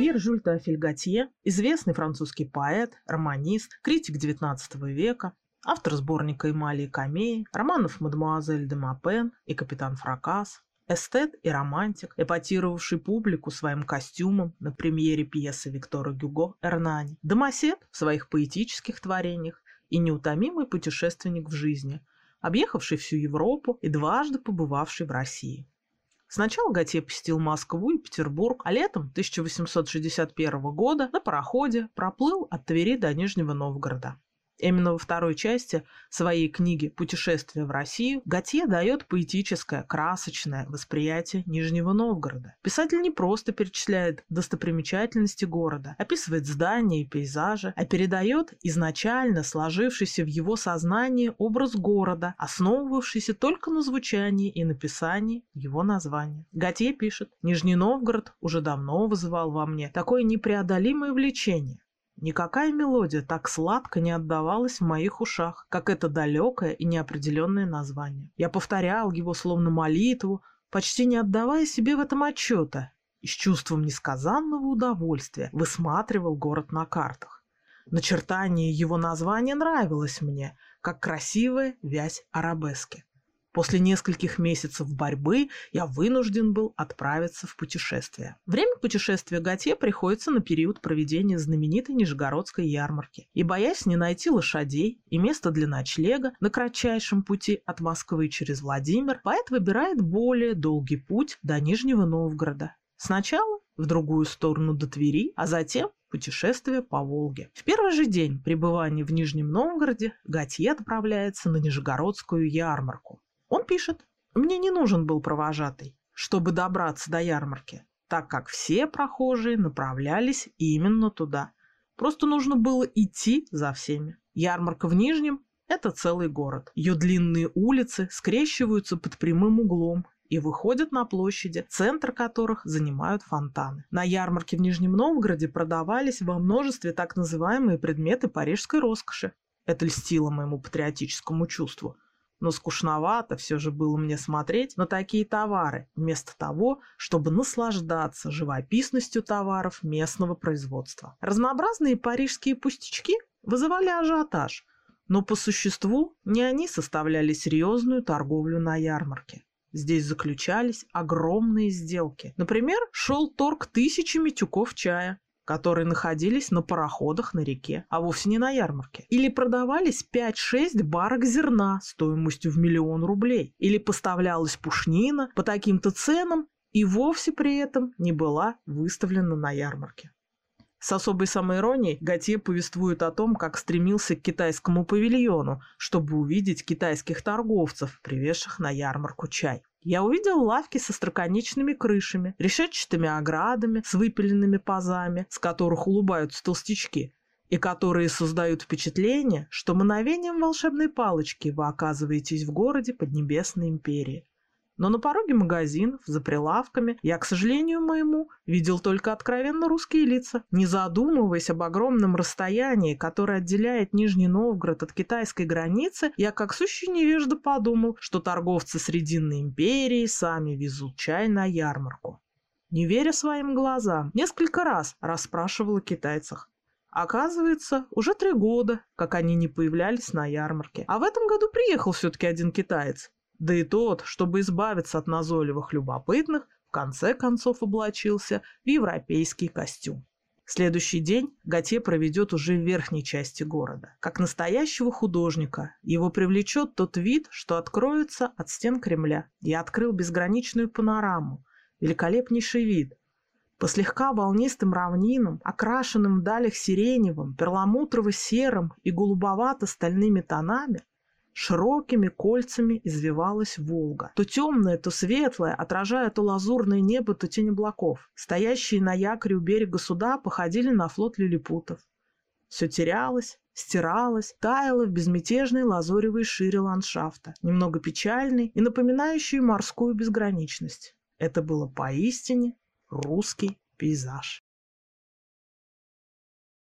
Жюль Тафель Готье, известный французский поэт, романист, критик XIX века, автор сборника «Эмали и камеи», романов «Мадемуазель де Мапен» и «Капитан Фракас», эстет и романтик, эпатировавший публику своим костюмом на премьере пьесы Виктора Гюго «Эрнани», домосед в своих поэтических творениях и неутомимый путешественник в жизни, объехавший всю Европу и дважды побывавший в России. Сначала Готье посетил Москву и Петербург, а летом 1861 года на пароходе проплыл от Твери до Нижнего Новгорода. Именно во второй части своей книги «Путешествие в Россию» Готье дает поэтическое, красочное восприятие Нижнего Новгорода. Писатель не просто перечисляет достопримечательности города, описывает здания и пейзажи, а передает изначально сложившийся в его сознании образ города, основывавшийся только на звучании и написании его названия. Готье пишет, «Нижний Новгород уже давно вызывал во мне такое непреодолимое влечение, Никакая мелодия так сладко не отдавалась в моих ушах, как это далекое и неопределенное название. Я повторял его словно молитву, почти не отдавая себе в этом отчета, и с чувством несказанного удовольствия высматривал город на картах. Начертание его названия нравилось мне, как красивая вязь арабески. После нескольких месяцев борьбы я вынужден был отправиться в путешествие. Время путешествия Готье приходится на период проведения знаменитой Нижегородской ярмарки. И боясь не найти лошадей и места для ночлега на кратчайшем пути от Москвы через Владимир, поэт выбирает более долгий путь до Нижнего Новгорода. Сначала в другую сторону до Твери, а затем путешествие по Волге. В первый же день пребывания в Нижнем Новгороде Готье отправляется на Нижегородскую ярмарку. Он пишет, мне не нужен был провожатый, чтобы добраться до ярмарки, так как все прохожие направлялись именно туда. Просто нужно было идти за всеми. Ярмарка в Нижнем – это целый город. Ее длинные улицы скрещиваются под прямым углом и выходят на площади, центр которых занимают фонтаны. На ярмарке в Нижнем Новгороде продавались во множестве так называемые предметы парижской роскоши. Это льстило моему патриотическому чувству – но скучновато все же было мне смотреть на такие товары, вместо того, чтобы наслаждаться живописностью товаров местного производства. Разнообразные парижские пустячки вызывали ажиотаж, но по существу не они составляли серьезную торговлю на ярмарке. Здесь заключались огромные сделки. Например, шел торг тысячами тюков чая, которые находились на пароходах на реке, а вовсе не на ярмарке. Или продавались 5-6 барок зерна стоимостью в миллион рублей. Или поставлялась пушнина по таким-то ценам и вовсе при этом не была выставлена на ярмарке. С особой самоиронией Готье повествует о том, как стремился к китайскому павильону, чтобы увидеть китайских торговцев, привезших на ярмарку чай. Я увидел лавки со строконечными крышами, решетчатыми оградами, с выпиленными пазами, с которых улыбаются толстячки, и которые создают впечатление, что мановением волшебной палочки вы оказываетесь в городе Поднебесной империи. Но на пороге магазинов, за прилавками, я, к сожалению моему, видел только откровенно русские лица. Не задумываясь об огромном расстоянии, которое отделяет Нижний Новгород от китайской границы, я как сущий невежда подумал, что торговцы Срединной империи сами везут чай на ярмарку. Не веря своим глазам, несколько раз расспрашивал о китайцах. Оказывается, уже три года, как они не появлялись на ярмарке. А в этом году приехал все-таки один китаец. Да и тот, чтобы избавиться от назойливых любопытных, в конце концов облачился в европейский костюм. Следующий день Готье проведет уже в верхней части города. Как настоящего художника, его привлечет тот вид, что откроется от стен Кремля. Я открыл безграничную панораму, великолепнейший вид. По слегка волнистым равнинам, окрашенным в далях сиреневым, перламутрово-серым и голубовато-стальными тонами, Широкими кольцами извивалась Волга. То темное, то светлое, отражая то лазурное небо, то тень облаков. Стоящие на якоре у берега суда походили на флот лилипутов. Все терялось, стиралось, таяло в безмятежной лазоревой шире ландшафта, немного печальной и напоминающей морскую безграничность. Это было поистине русский пейзаж.